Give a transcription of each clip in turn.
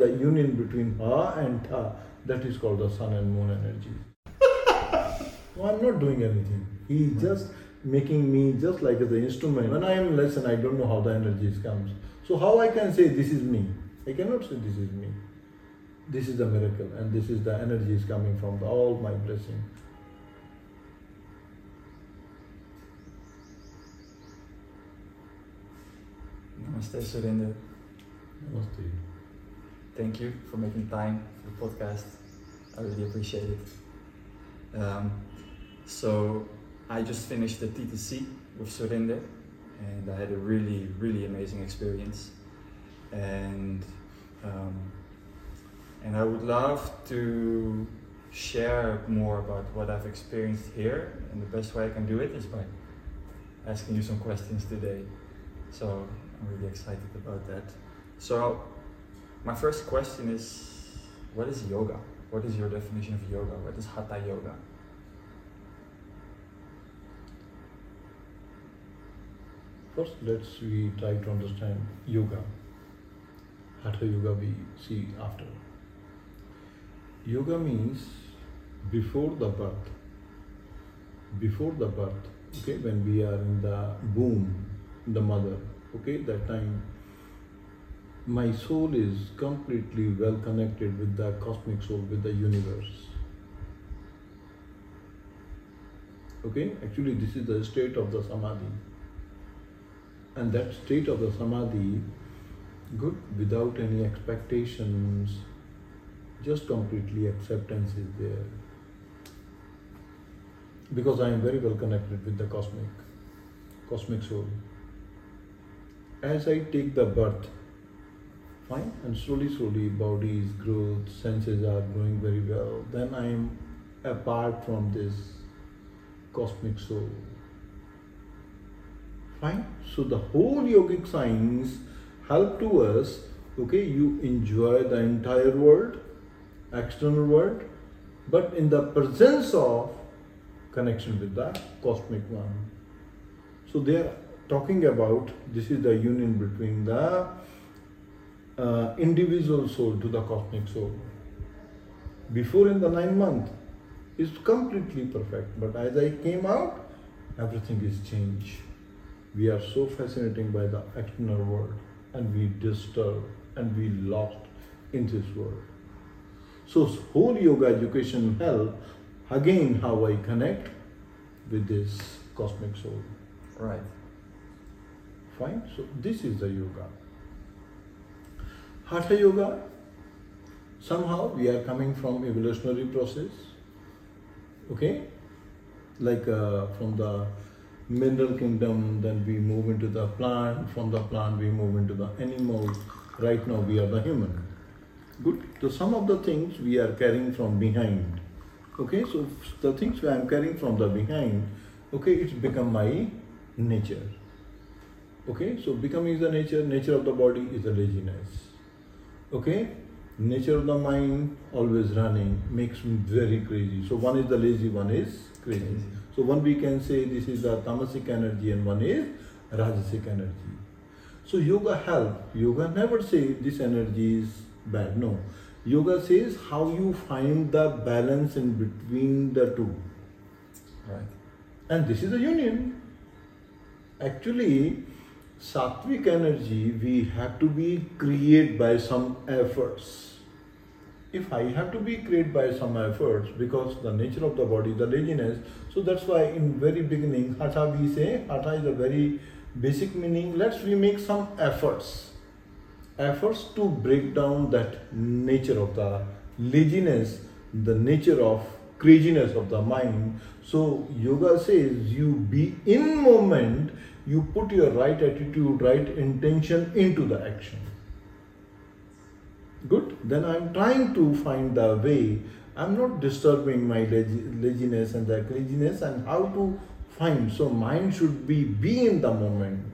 The union between Ha and Ta, that is called the sun and moon energy. I'm not doing anything. He is just making me just like the instrument. When I am lesson, I don't know how the energies comes. So how I can say this is me? I cannot say this is me. This is the miracle, and this is the energy is coming from the, all my blessing. Namaste, Surinder. Namaste. Thank you for making time for the podcast. I really appreciate it. Um, so, I just finished the TTC with Surinder, and I had a really, really amazing experience. And um, and I would love to share more about what I've experienced here, and the best way I can do it is by asking you some questions today. So I'm really excited about that. So, my first question is what is yoga? What is your definition of yoga? What is hatha yoga? First, let's we try to understand yoga. Hatha yoga we see after. Yoga means before the birth. Before the birth, okay, when we are in the womb, the mother, okay, that time my soul is completely well connected with the cosmic soul, with the universe. Okay, actually, this is the state of the samadhi. And that state of the samadhi, good, without any expectations, just completely acceptance is there. Because I am very well connected with the cosmic, cosmic soul. As I take the birth, fine, and slowly, slowly, body's growth, senses are growing very well, then I am apart from this cosmic soul. Fine. So the whole yogic science help to us. Okay, you enjoy the entire world, external world, but in the presence of connection with the cosmic one. So they are talking about this is the union between the uh, individual soul to the cosmic soul. Before in the nine month is completely perfect, but as I came out, everything is changed. We are so fascinating by the external world, and we disturb and we lost in this world. So whole yoga education help again how I connect with this cosmic soul. Right. Fine. So this is the yoga. Hatha yoga. Somehow we are coming from evolutionary process. Okay, like uh, from the mineral kingdom, then we move into the plant. From the plant we move into the animal. Right now we are the human. Good. So some of the things we are carrying from behind. Okay, so the things I am carrying from the behind. Okay, it's become my nature. Okay, so becoming is the nature, nature of the body is the laziness. Okay, nature of the mind always running makes me very crazy. So one is the lazy, one is crazy. Crazy. So one we can say this is the tamasic energy and one is rajasic energy. So yoga help. Yoga never say this energy is bad. No. Yoga says how you find the balance in between the two. Right. And this is a union. Actually, sattvic energy we have to be created by some efforts. If I have to be created by some efforts because the nature of the body, the laziness, so that's why in very beginning, hatha we say, hatha is a very basic meaning. Let's we make some efforts. Efforts to break down that nature of the laziness, the nature of craziness of the mind. So yoga says you be in moment, you put your right attitude, right intention into the action. Good. Then I'm trying to find the way. I'm not disturbing my laziness and the craziness and how to find. So mind should be be in the moment.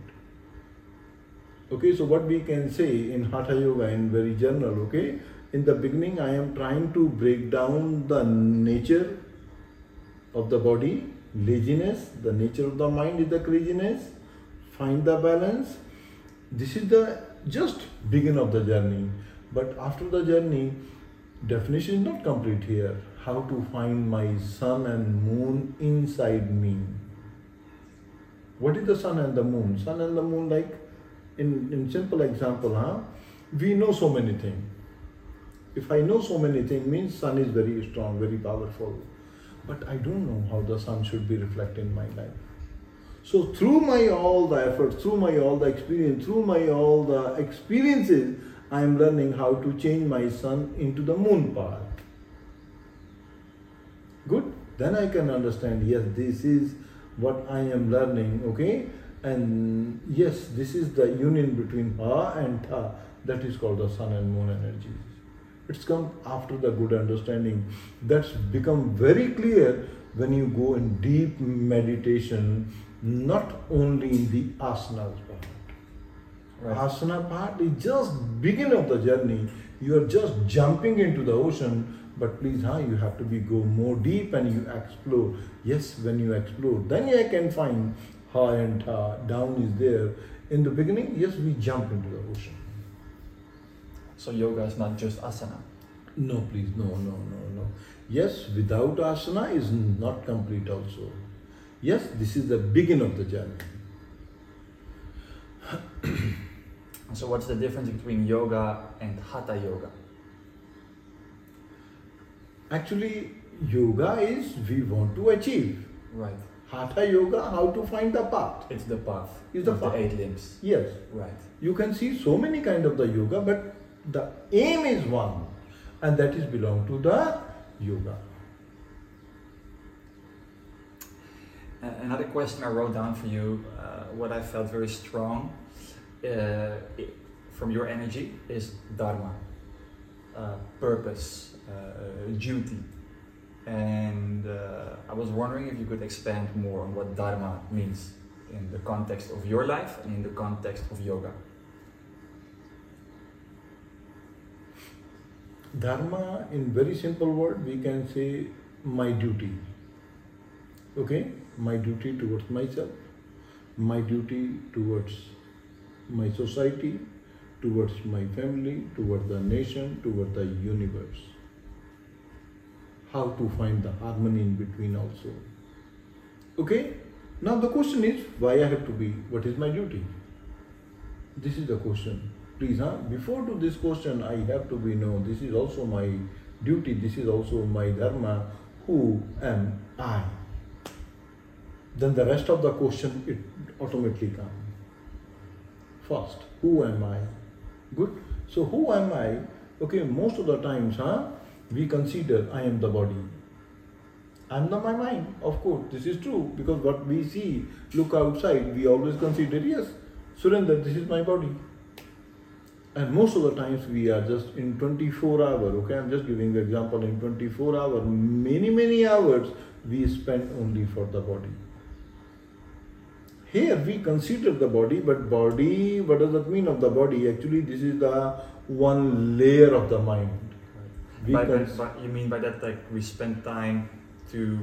Okay, so what we can say in Hatha Yoga in very general, okay, in the beginning I am trying to break down the nature of the body, laziness, the nature of the mind is the craziness, find the balance. This is the just begin of the journey. But after the journey, definition is not complete here. How to find my sun and moon inside me. What is the sun and the moon? Sun and the moon, like in, in simple example, huh? We know so many things. If I know so many things, means sun is very strong, very powerful. But I don't know how the sun should be reflected in my life. So through my all the efforts, through my all the experience, through my all the experiences, I am learning how to change my sun into the moon part. Good? Then I can understand, yes, this is what I am learning, okay? And yes, this is the union between Ha and Ta. That is called the sun and moon energies. It's come after the good understanding. That's become very clear when you go in deep meditation, not only in the asanas part. Right. Asana part is just beginning of the journey. You are just jumping into the ocean, but please, huh, you have to be go more deep and you explore. Yes, when you explore, then you can find Ha and ta, down is there. In the beginning, yes, we jump into the ocean. So yoga is not just asana. No, please, no, no, no, no. Yes, without asana is not complete also. Yes, this is the begin of the journey. So what's the difference between yoga and hatha yoga? Actually, yoga is we want to achieve. Right. Hatha yoga, how to find the path. It's the path. It's the path. the eight limbs. Yes, Right. you can see so many kind of the yoga, but the aim is one, and that is belong to the yoga. Uh, another question I wrote down for you, uh, what I felt very strong uh, from your energy is dharma, uh, purpose, uh, duty. And uh, I was wondering if you could expand more on what dharma means in the context of your life and in the context of yoga. Dharma, in very simple word, we can say my duty. Okay, my duty towards myself, my duty towards my society, towards my family, towards the nation, towards the universe. How to find the harmony in between also. Okay, now the question is why I have to be, what is my duty? This is the question. Please, huh? before to this question, I have to be know this is also my duty, this is also my dharma. Who am I? Then the rest of the question it automatically comes. First, who am I? Good. So who am I? Okay, most of the times, huh? We consider I am the body. I am the my mind. Of course, this is true because what we see, look outside, we always consider yes, Surinder, this is my body. And most of the times we are just in 24 hour, okay, I'm just giving the example in 24 hour, many, many hours we spend only for the body. Here we consider the body, but body, what does that mean of the body? Actually, this is the one layer of the mind. We By, by, you mean by that like we spend time to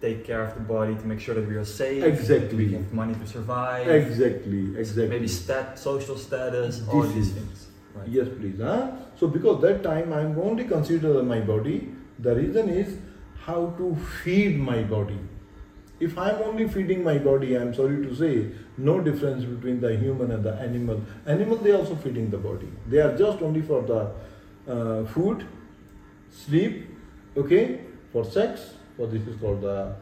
take care of the body to make sure that we are safe, Exactly. we have money to survive, Exactly, exactly. maybe stat, social status, all these things. Right. Yes, please. Huh? So because that time I am only consider my body. The reason is how to feed my body. If I am only feeding my body, I am sorry to say, no difference between the human and the animal. Animal they also feeding the body. They are just only for the uh, food, sleep, okay, for sex. For this is called the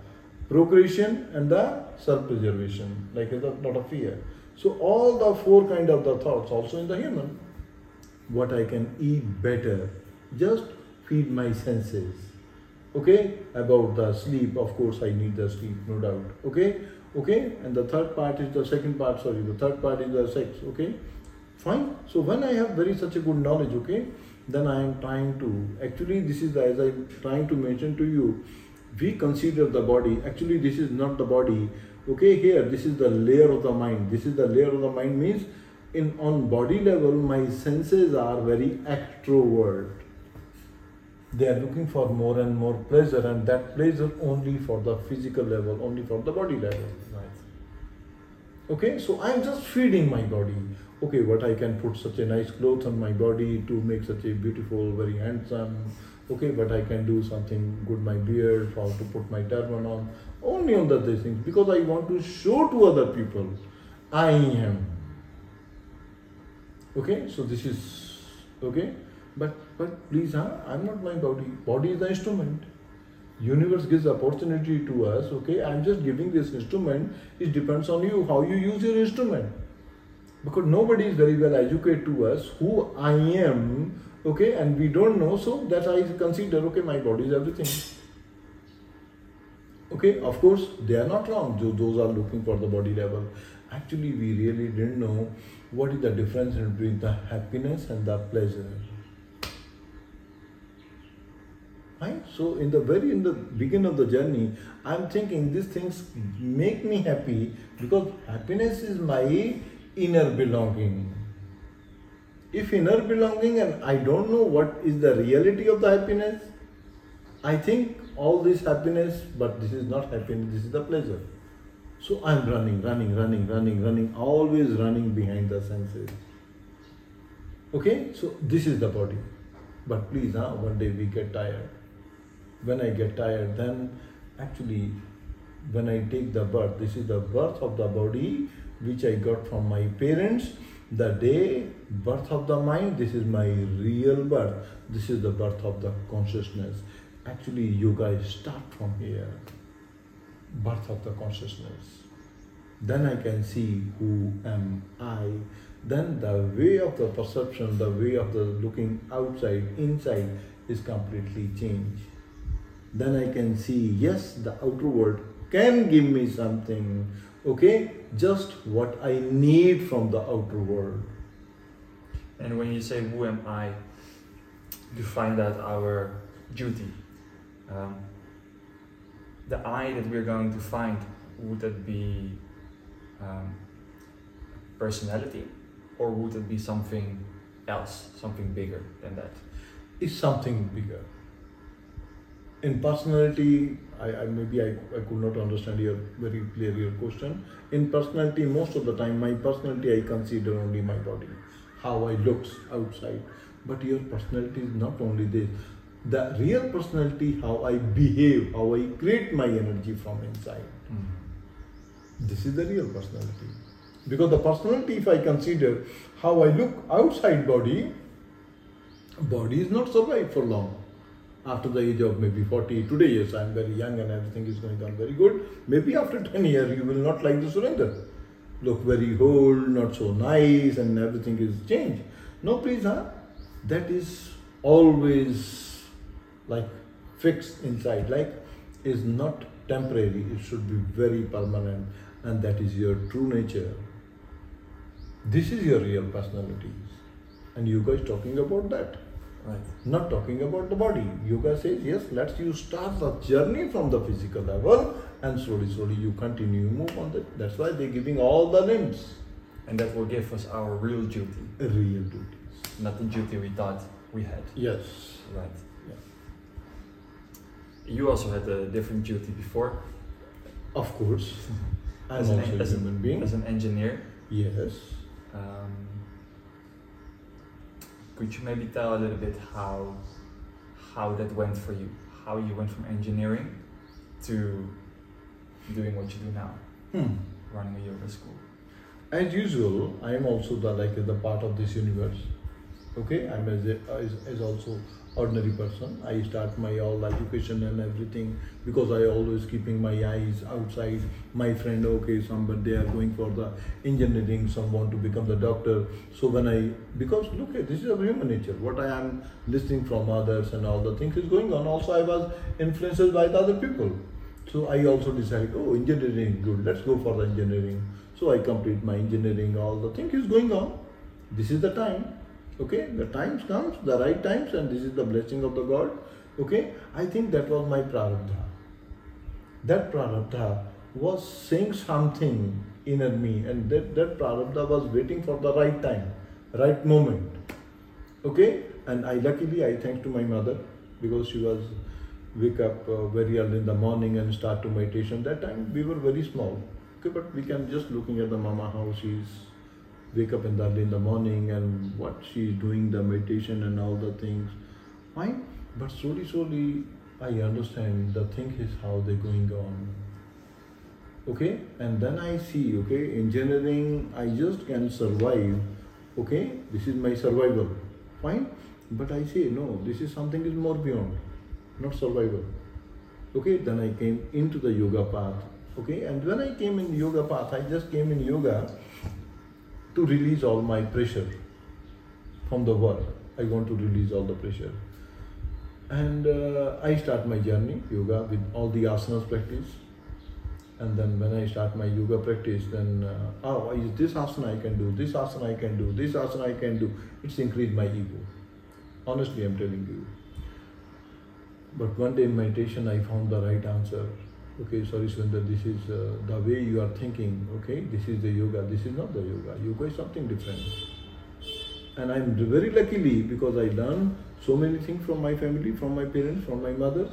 procreation and the self-preservation, like a lot of fear. So all the four kind of the thoughts also in the human what I can eat better. Just feed my senses. Okay? About the sleep, of course, I need the sleep, no doubt. Okay? Okay? And the third part is the second part, sorry, the third part is the sex. Okay? Fine. So when I have very such a good knowledge, okay, then I am trying to actually this is the, as I'm trying to mention to you, we consider the body. Actually, this is not the body. Okay, here this is the layer of the mind. This is the layer of the mind means in on body level my senses are very extrovert they are looking for more and more pleasure and that pleasure only for the physical level only for the body level. Right. okay so i am just feeding my body. Okay what i can put such a nice clothes on my body to make such a beautiful very handsome. Okay but i can do something good my beard how to put my turban on. Only on the these things because i want to show to other people i am. Okay so this is okay but but please huh? I'm not my body body is the instrument. Universe gives opportunity to us okay? I'm just giving this instrument. It depends on you how you use your instrument. Because nobody is very well educated to us who i am okay? And we don't know so that i consider okay my body is everything. Okay? Of course they are not wrong. Those are looking for the body level. Actually we really didn't know what is the difference between the happiness and the pleasure right? So in the very in the beginning of the journey i'm thinking these things make me happy because happiness is my inner belonging. If inner belonging and i don't know what is the reality of the happiness i think all this happiness but this is not happiness this is the pleasure. So i'm running running running running running always running behind the senses. Okay? So this is the body. But please huh, one day we get tired when i get tired then actually when i take the birth this is the birth of the body which i got from my parents. The day birth of the mind this is my real birth. This is the birth of the consciousness. Actually yoga start from here. Birth of the consciousness. Then i can see who am i. Then the way of the perception the way of the looking outside inside is completely changed then i can see yes the outer world can give me something okay? Just what i need from the outer world. And when you say who am I, you find that our duty, um, the I that we're going to find, would that be um, personality? Or would it be something else, something bigger than that? is something bigger. In personality, I, I maybe I, I could not understand your very clear your question. In personality, most of the time, my personality I consider only my body, how I looks outside. But your personality is not only this. The real personality, how I behave, how I create my energy from inside. Hmm. This is the real personality. Because the personality, if I consider how I look outside body, body is not survive for long. After the age of maybe 40, today yes, I am very young and everything is going on very good. Maybe after 10 years you will not like the Surinder. Look very old, not so nice and everything is changed. No please, huh? That is always like fixed inside, like is not temporary, it should be very permanent and that is your true nature. This is your real personality. And you guys talking about that, Right. not talking about the body. Yoga says, yes, let's you start the journey from the physical level and slowly, slowly you continue, move on that. That's why they're giving all the limbs And that will give us our real duty, real duties. not the duty we thought we had. Yes. Right. Yeah. You also had a different duty before. Of course. As an- as an- being. As an engineer, Yes. um, could you maybe tell a little bit how how that went for you? How you went from engineering to doing what you do now, Hmm. running a yoga school. As usual, I am also the like the part of this universe. Okay, I'm as, as, as also ordinary person. I start my all education and everything because I always keeping my eyes outside. My friend, okay, somebody they are going for the engineering, some want to become the doctor. So when I because look, at this is a human nature. What I am listening from others and all the things is going on. Also, I was influenced by the other people. So I also decided, oh, engineering good. Let's go for the engineering. So I complete my engineering. All the thing is going on. This is the time. Okay, the times comes, the right times, and this is the blessing of the God. Okay, I think that was my prarabdha. That prarabdha was saying something inner me, and that, that prarabdha was waiting for the right time, right moment. Okay, and I luckily I thank to my mother because she was wake up uh, very early in the morning and start to meditation. That time we were very small. Okay, but we can just looking at the mama how she's wake up in the early in the morning and what she's doing the meditation and all the things. Fine but slowly slowly i understand the thing is how they're going on. Okay? And then i see okay engineering i just can survive. Okay? This is my survival. Fine? But i say no this is something is more beyond not survival. Okay? Then i came into the yoga path. Okay? And when i came in yoga path i just came in yoga to release all my pressure from the work i want to release all the pressure. And uh, i start my journey yoga with all the asanas practice. And then when i start my yoga practice then uh, oh is this asana i can do this asana i can do this asana i can do. It's increased my ego. Honestly i'm telling you. But one day in meditation, I found the right answer. Okay, sorry, Surinder, this is uh, the way you are thinking. Okay, this is the yoga. This is not the yoga. Yoga is something different. And I'm very luckily because I learned so many things from my family, from my parents, from my mother.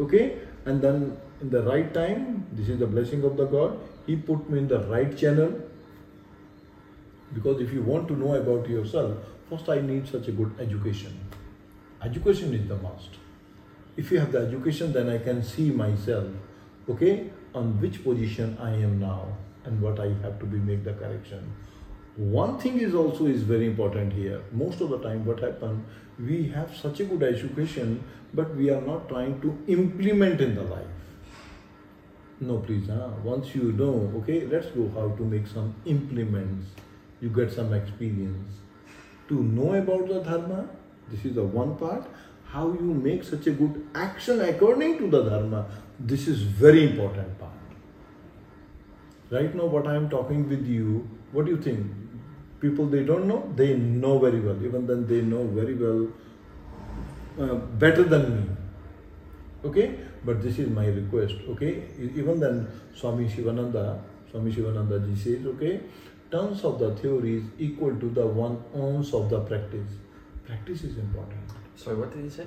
Okay, and then in the right time, this is the blessing of the God. He put me in the right channel. Because if you want to know about yourself, first I need such a good education. Education is the must if you have the education then i can see myself okay on which position i am now and what i have to be make the correction. One thing is also is very important here. Most of the time what happen we have such a good education but we are not trying to implement in the life. No please huh? once you know okay let's go how to make some implements. You get some experience. To know about the dharma this is the one part. How you make such a good action according to the dharma this is very important part. Right now what i am talking with you what do you think? People they don't know? They know very well. Even then they know very well uh, better than me. Okay? But this is my request okay? Even then swami shivananda swami shivananda ji says okay tons of the theory is equal to the one ounce of the practice. Practice is important. Sorry, what did he say?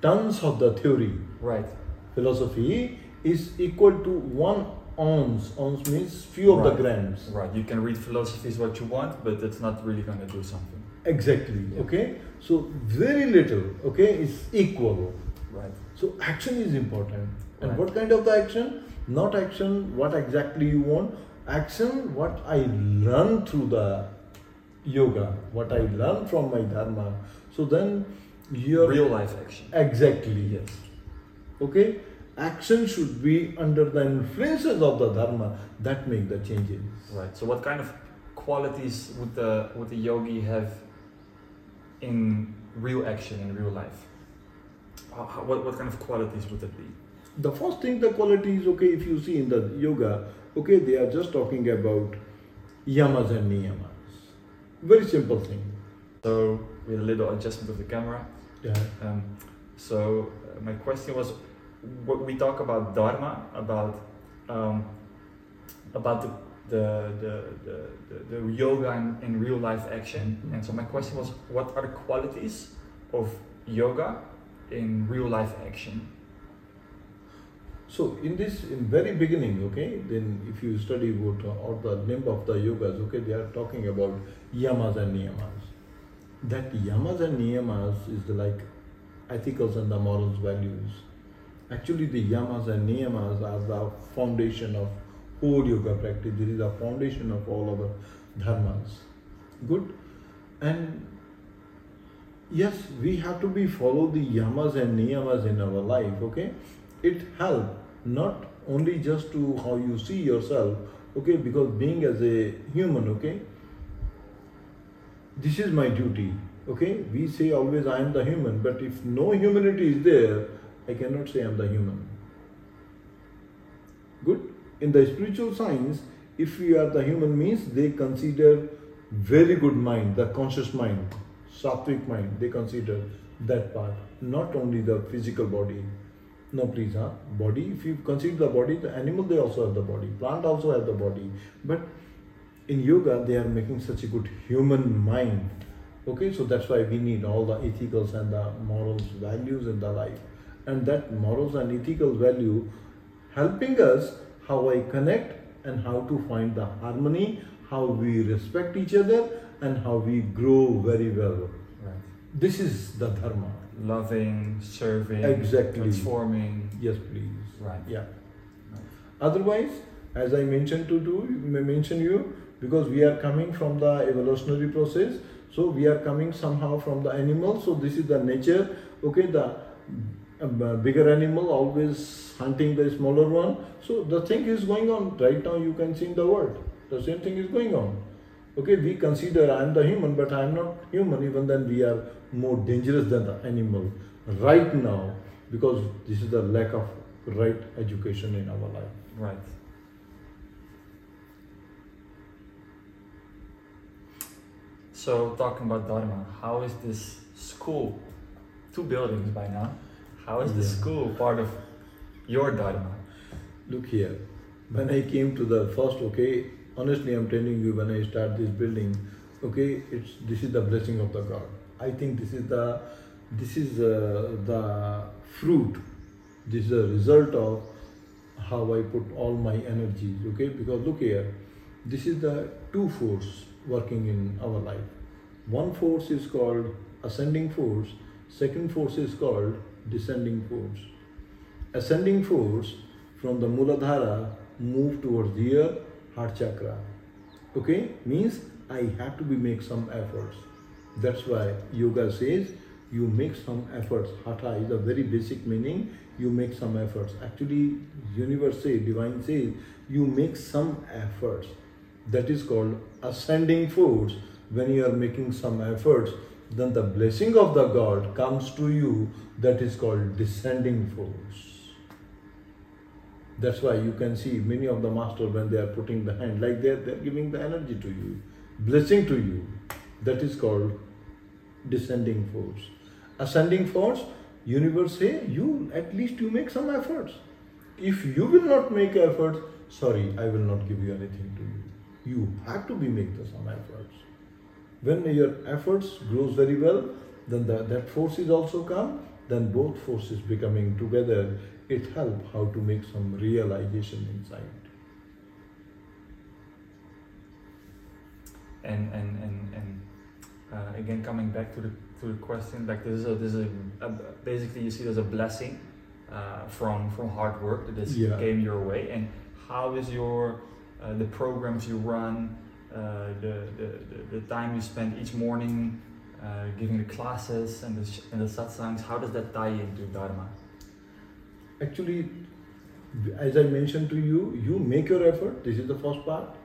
Tons of the theory. Right. Philosophy is equal to one ounce. Ounce means few of right. the grams. Right. You can read philosophy is what you want, but it's not really going to do something. Exactly. Yeah. Okay. So very little. Okay, is equal. Right. So action is important. And right. what kind of the action? Not action. What exactly you want? Action. What I learn through the yoga. What I learn from my dharma. So then your real life action. Exactly. Yes. Okay? Action should be under the influences of the dharma that make the changes. Right. So what kind of qualities would the would the yogi have in real action in real life? How, what, what kind of qualities would that be? The first thing, the quality is okay. If you see in the yoga, okay, they are just talking about yamas and niyamas. Very simple thing. So with a little adjustment of the camera, yeah. Um, so uh, my question was, we talk about dharma, about um, about the the, the, the, the, yoga in, in real life action. Mm-hmm. And so my question was, what are the qualities of yoga in real life action? So in this, in very beginning, okay, then if you study what or the name of the yogas, okay, they are talking about yamas and niyamas that yamas and niyamas is the like ethicals and the morals values. Actually, the yamas and niyamas are the foundation of whole yoga practice. This is the foundation of all our dharmas. Good, and yes, we have to be follow the yamas and niyamas in our life. Okay, it help not only just to how you see yourself. Okay, because being as a human, okay, this is my duty. Okay, we say always I am the human, but if no humanity is there, I cannot say I am the human. Good. In the spiritual science, if we are the human means they consider very good mind, the conscious mind, sattvic mind, they consider that part, not only the physical body. No, please, huh? Body, if you consider the body, the animal they also have the body, plant also have the body. But in yoga they are making such a good human mind okay so that's why we need all the ethicals and the morals values in the life and that morals and ethical value helping us how i connect and how to find the harmony how we respect each other, and how we grow very well. Right. This is the dharma. Loving, serving, Exactly. transforming. Yes, please. Right. Yeah. Right. Otherwise, as I mentioned to do, mention you, because we are coming from the evolutionary process, so we are coming somehow from the animal. So this is the nature. Okay, the bigger animal always hunting the smaller one. So the thing is going on right now. You can see in the world, the same thing is going on. Okay, we consider I am the human, but I am not human. Even then, we are more dangerous than the animal right now because this is the lack of right education in our life. Right. So talking about Dharma, how is this school? Two buildings by now. How is the school part of your Dharma? Look here, when I came to the first, okay, honestly, I'm telling you, when I start this building, okay, it's this is the blessing of the God. I think this is the this is uh, the fruit. This is a result of how I put all my energies. Okay, because look here, this is the two force working in our life. One force is called ascending force. Second force is called descending force ascending force from the Muladhara move towards the heart chakra. Okay, means I have to be make some efforts. That's why yoga says you make some efforts. Hatha is a very basic meaning. You make some efforts. Actually, universe says, divine says, you make some efforts. That is called ascending force. When you are making some efforts, then the blessing of the God comes to you. That is called descending force. That's why you can see many of the masters when they are putting the hand like they're giving the energy to you, blessing to you. That is called descending force. Ascending force, universe say you at least you make some efforts. If you will not make efforts, sorry, I will not give you anything to you. You have to be make the some efforts. When your efforts grows very well, then the, that force is also come. Then both forces becoming together, it help how to make some realization inside. And and and and uh, again coming back to the to the question, like this is a this is a, a basically you see there's a blessing uh, from from hard work that this Yeah. came your way. And how is your uh, the programs you run, the, the, the the time you spend each morning uh, giving the classes and the and the satsangs, how does that tie into dharma? Actually, as I mentioned to you, you make your effort. This is the first part.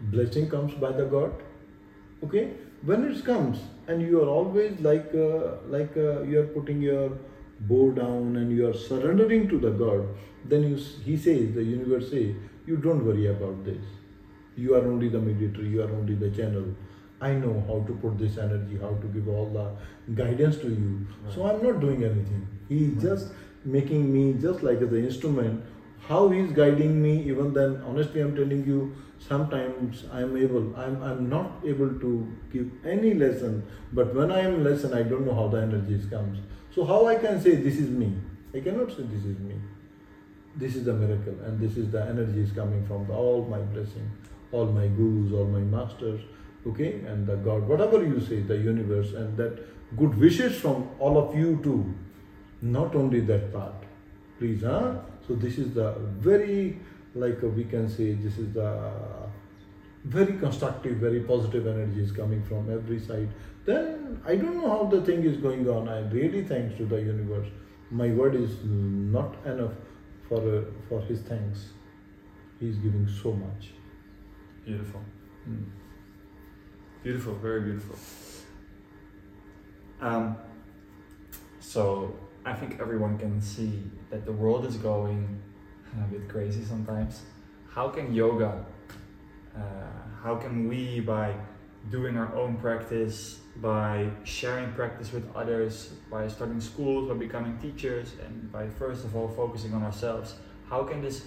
Blessing comes by the God. Okay, when it comes, and you are always like uh, like uh, you are putting your bow down and you are surrendering to the God. Then you, He says, the universe says, you don't worry about this. You are only the mediator. You are only the channel. I know how to put this energy, how to give all the guidance to you. So I'm not doing anything. He is just making me just like the instrument. How he is guiding me, even then, honestly, I'm telling you, sometimes I'm able, I'm, I'm not able to give any lesson. But when I am lesson, I don't know how the energies comes. So how I can say this is me? I cannot say this is me. This is the miracle, and this is the energy is coming from the, all my blessing, all my gurus, all my masters, okay, and the God, whatever you say, the universe, and that good wishes from all of you too. Not only that part, please, huh? So this is the very, like uh, we can say, this is the very constructive, very positive energy is coming from every side. Then I don't know how the thing is going on. I really thanks to the universe. My word is not enough for uh, for his thanks. He is giving so much. Beautiful. Mm. Beautiful, very beautiful. Um, so I think everyone can see that the world is going a bit crazy sometimes. How can yoga, uh, how can we, by doing our own practice, by sharing practice with others, by starting schools, by becoming teachers, and by first of all focusing on ourselves, how can this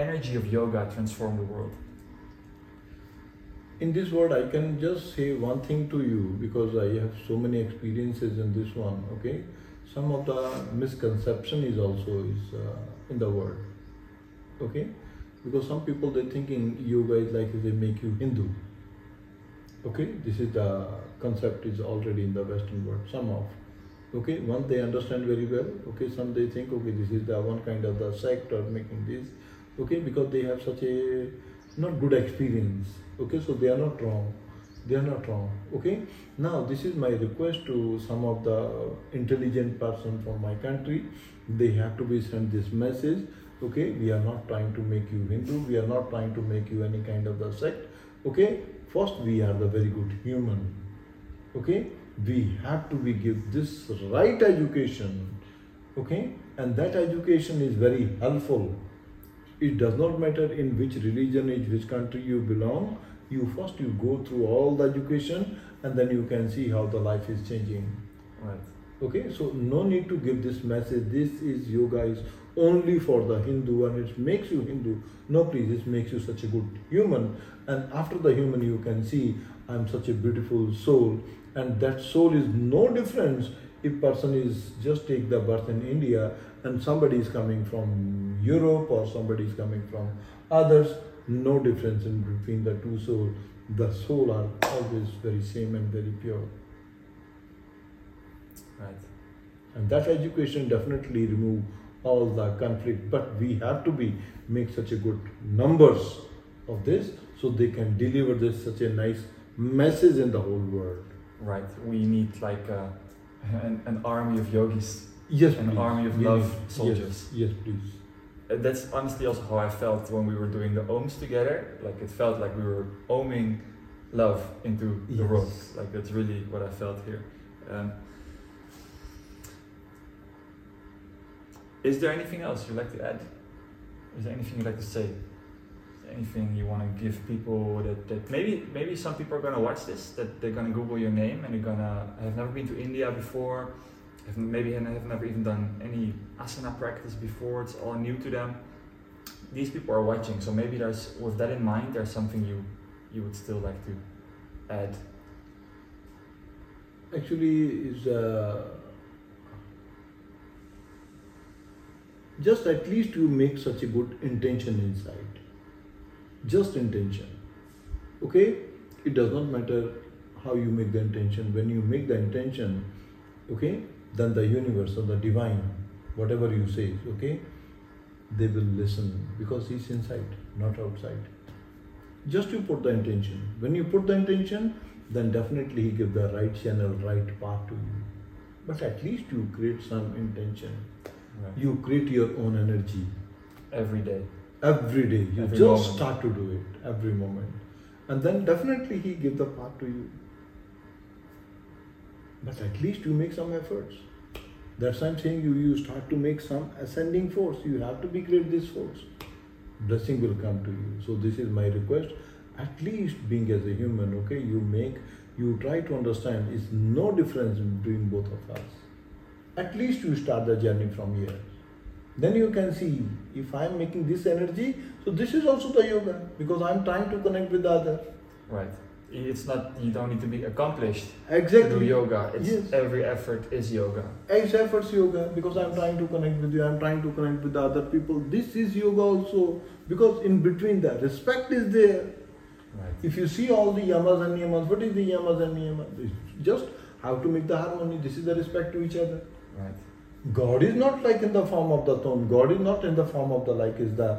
energy of yoga transform the world? In this word, I can just say one thing to you because I have so many experiences in this one. Okay, some of the misconception is also is uh, in the word. Okay, because some people they're thinking yoga is like they make you Hindu. Okay, this is the concept is already in the Western world. Some of okay, one they understand very well. Okay, some they think okay, this is the one kind of the sect or making this. Okay, because they have such a not good experience. Okay, so they are not wrong. They are not wrong. Okay. Now this is my request to some of the intelligent person from my country. They have to be sent this message. Okay, we are not trying to make you Hindu. We are not trying to make you any kind of the sect. Okay. First, we are the very good human. Okay. We have to be give this right education. Okay, and that education is very helpful. It does not matter in which religion, in which country you belong. You first you go through all the education and then you can see how the life is changing. Right. okay so no need to give this message. This is yoga is only for the hindu and it makes you hindu. No please this makes you such a good human. And after the human you can see i'm such a beautiful soul. And that soul is no difference if person is just take the birth in india and somebody is coming from europe or somebody is coming from others no difference in between the two souls. The soul are always very same and very pure. Right. And that education definitely remove all the conflict. But we have to be make such a good numbers of this so they can deliver this such a nice message in the whole world. Right. We need like a, an, an army of yogis, Yes, an please. army of We love need- soldiers. Yes, yes, please. Uh, That's honestly also how I felt when we were doing the ohms together. Like it felt like we were ohming love into the Yes. world. Like that's really what I felt here. Um, is there anything else you'd like to add? Is there anything you'd like to say? Anything you want to give people that, that maybe maybe some people are gonna watch this that they're gonna Google your name and they're gonna have never been to India before, have maybe have never even done any asana practice before. It's all new to them. These people are watching, so maybe there's with that in mind, there's something you you would still like to add. Actually, is uh, just at least you make such a good intention inside. Just intention. Okay? It does not matter how you make the intention. When you make the intention, okay, then the universe or the divine, whatever you say, okay, they will listen because he's inside, not outside. Just you put the intention. When you put the intention, then definitely he give the right channel, right path to you. But at least you create some intention. Right. You create your own energy Every day. every day. You Every just moment. start to do it every moment, and then definitely he give the path to you. But at least you make some efforts. That's why I'm saying you you start to make some ascending force. You have to be create this force. Blessing will come to you. So this is my request. At least being as a human, okay, you make you try to understand it's no difference between both of us. At least you start the journey from here. Then you can see if I am making this energy, so this is also the yoga because I am trying to connect with the other. Right. It's not you don't need to be accomplished to do Exactly. yoga. It's Yes. every effort is yoga. X efforts yoga because I'm trying to connect with you, I'm trying to connect with the other people. This is yoga also because in between the respect is there. Right. If you see all the yamas and niyamas, what is the yamas and niyamas? It's just how to make the harmony. This is the respect to each other. Right. God is not like in the form of the tone. God is not in the form of the like is the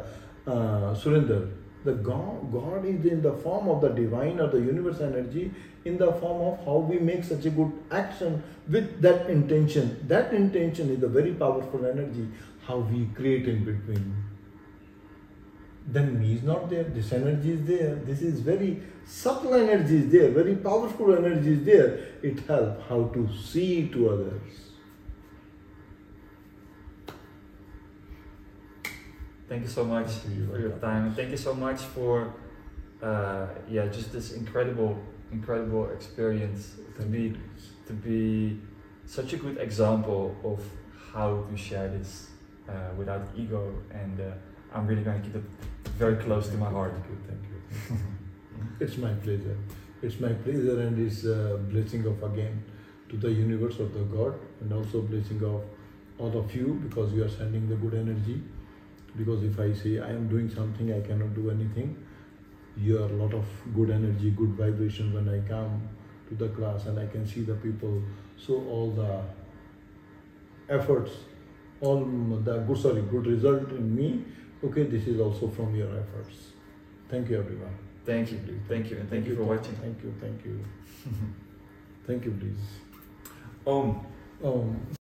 uh, Surinder. The God, God is in the form of the divine or the universe energy, in the form of how we make such a good action with that intention. That intention is a very powerful energy. How we create in between. Then me is not there. This energy is there. This is very subtle energy is there. Very powerful energy is there. It helps how to see to others. Thank you so much you. for your time. And thank you so much for uh, yeah, just this incredible, incredible experience to be to be such a good example of how to share this uh, without ego. And uh, I'm really going to keep it very close to my heart. Thank you, thank you. It's my pleasure. It's my pleasure and it's uh, blessing of again to the universe of the God and also blessing of all of you because you are sending the good energy because if I say I am doing something, I cannot do anything. You are a lot of good energy, good vibration when I come to the class and I can see the people. So all the efforts, all the good sorry good result in me. Okay, this is also from your efforts. Thank you, everyone. Thank you, thank you, and thank, you for watching. Thank you, thank you, thank you, please. Om. Um,